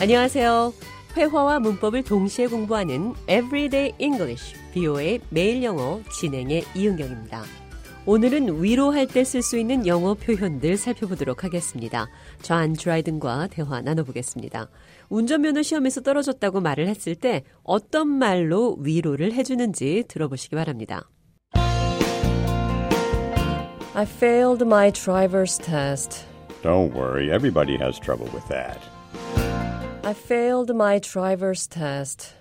안녕하세요. 회화와 문법을 동시에 공부하는 Everyday English, BO의 매일 영어 진행의 이은경입니다. 오늘은 위로할 때 쓸 수 있는 영어 표현들 살펴보도록 하겠습니다. 존 드라이든과 대화 나눠보겠습니다. 운전면허 시험에서 떨어졌다고 말을 했을 때 어떤 말로 위로를 해주는지 들어보시기 바랍니다. I failed my driver's test. Don't worry, everybody has trouble with that. I failed my driver's test.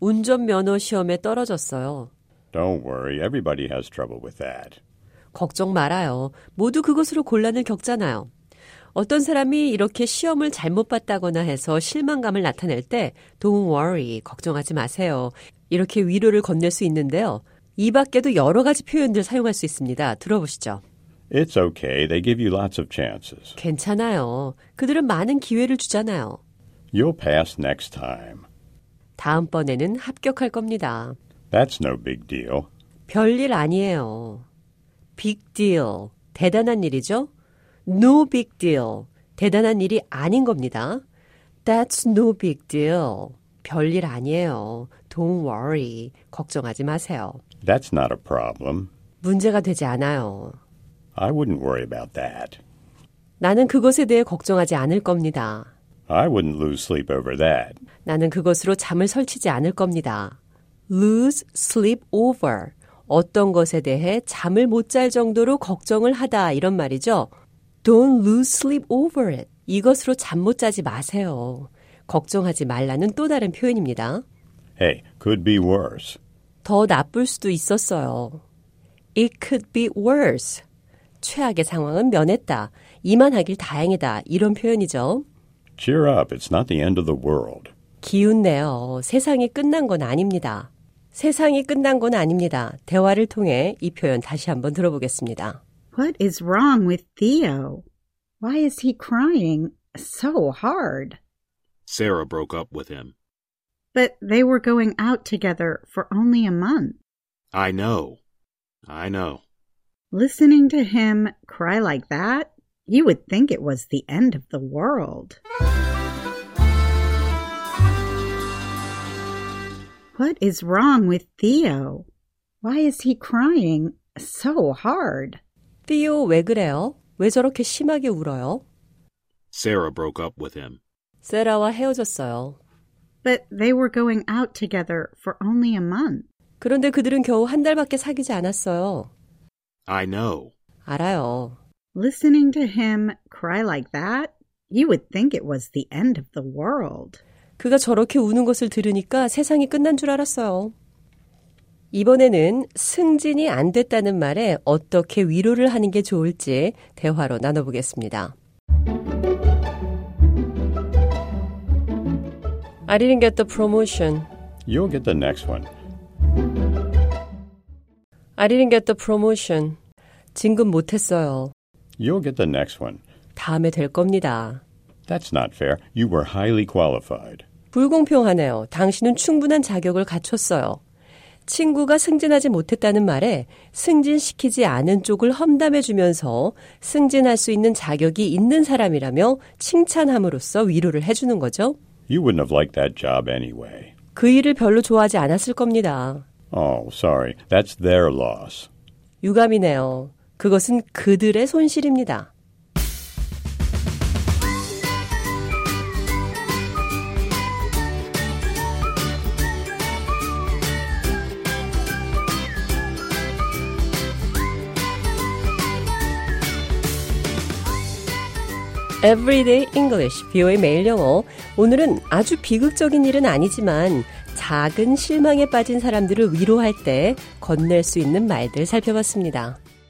운전면허 시험에 떨어졌어요. Don't worry, everybody has trouble with that. 걱정 말아요. 모두 그것으로 곤란을 겪잖아요. 어떤 사람이 이렇게 시험을 잘못 봤다거나 해서 실망감을 나타낼 때 Don't worry, 걱정하지 마세요. 이렇게 위로를 건넬 수 있는데요. 이 밖에도 여러 가지 표현들 사용할 수 있습니다. 들어보시죠. It's okay, they give you lots of chances. 괜찮아요. 그들은 많은 기회를 주잖아요. You'll pass next time. 다음번에는 합격할 겁니다. That's no big deal. 별일 아니에요. big deal. 대단한 일이죠? no big deal. 대단한 일이 아닌 겁니다. That's no big deal. 별일 아니에요. Don't worry. 걱정하지 마세요. That's not a problem. 문제가 되지 않아요. I wouldn't worry about that. 나는 그것에 대해 걱정하지 않을 겁니다. I wouldn't lose sleep over that. 나는 그것으로 잠을 설치지 않을 겁니다. lose sleep over. 어떤 것에 대해 잠을 못 잘 정도로 걱정을 하다 이런 말이죠. Don't lose sleep over it. 이것으로 잠 못 자지 마세요. 걱정하지 말라는 또 다른 표현입니다. Hey, could be worse. 더 나쁠 수도 있었어요. It could be worse. 최악의 상황은 면했다. 이만하길 다행이다. 이런 표현이죠. Cheer up, it's not the end of the world. 기운 내요. 세상이 끝난 건 아닙니다. 세상이 끝난 건 아닙니다. 대화를 통해 이 표현 다시 한번 들어보겠습니다. What is wrong with Theo? Why is he crying so hard? Sarah broke up with him. But they were going out together for only a month. I know. I know. Listening to him cry like that, you would think it was the end of the world. What is wrong with Theo? Why is he crying so hard? 띠오 왜 그래요? 왜 저렇게 심하게 울어요? Sarah broke up with him. 세라와 헤어졌어요. But they were going out together for only a month. 그런데 그들은 겨우 한 달밖에 사귀지 않았어요. I know. 알아요. Listening to him cry like that, you would think it was the end of the world. 그가 저렇게 우는 것을 들으니까 세상이 끝난 줄 알았어요. 이번에는 승진이 안 됐다는 말에 어떻게 위로를 하는 게 좋을지 대화로 나눠보겠습니다. I didn't get the promotion. You'll get the next one. I didn't get the promotion. 진급 못했어요. You'll get the next one. 다음에 될 겁니다. That's not fair. You were highly qualified. 불공평하네요. 당신은 충분한 자격을 갖췄어요. 친구가 승진하지 못했다는 말에 승진시키지 않은 쪽을 험담해 주면서 승진할 수 있는 자격이 있는 사람이라며 칭찬함으로써 위로를 해주는 거죠. You wouldn't have liked that job anyway. 그 일을 별로 좋아하지 않았을 겁니다. Oh, sorry. That's their loss. 유감이네요. 그것은 그들의 손실입니다. Everyday English, 비오의 매일 영어. 오늘은 아주 비극적인 일은 아니지만 작은 실망에 빠진 사람들을 위로할 때 건넬 수 있는 말들 살펴봤습니다.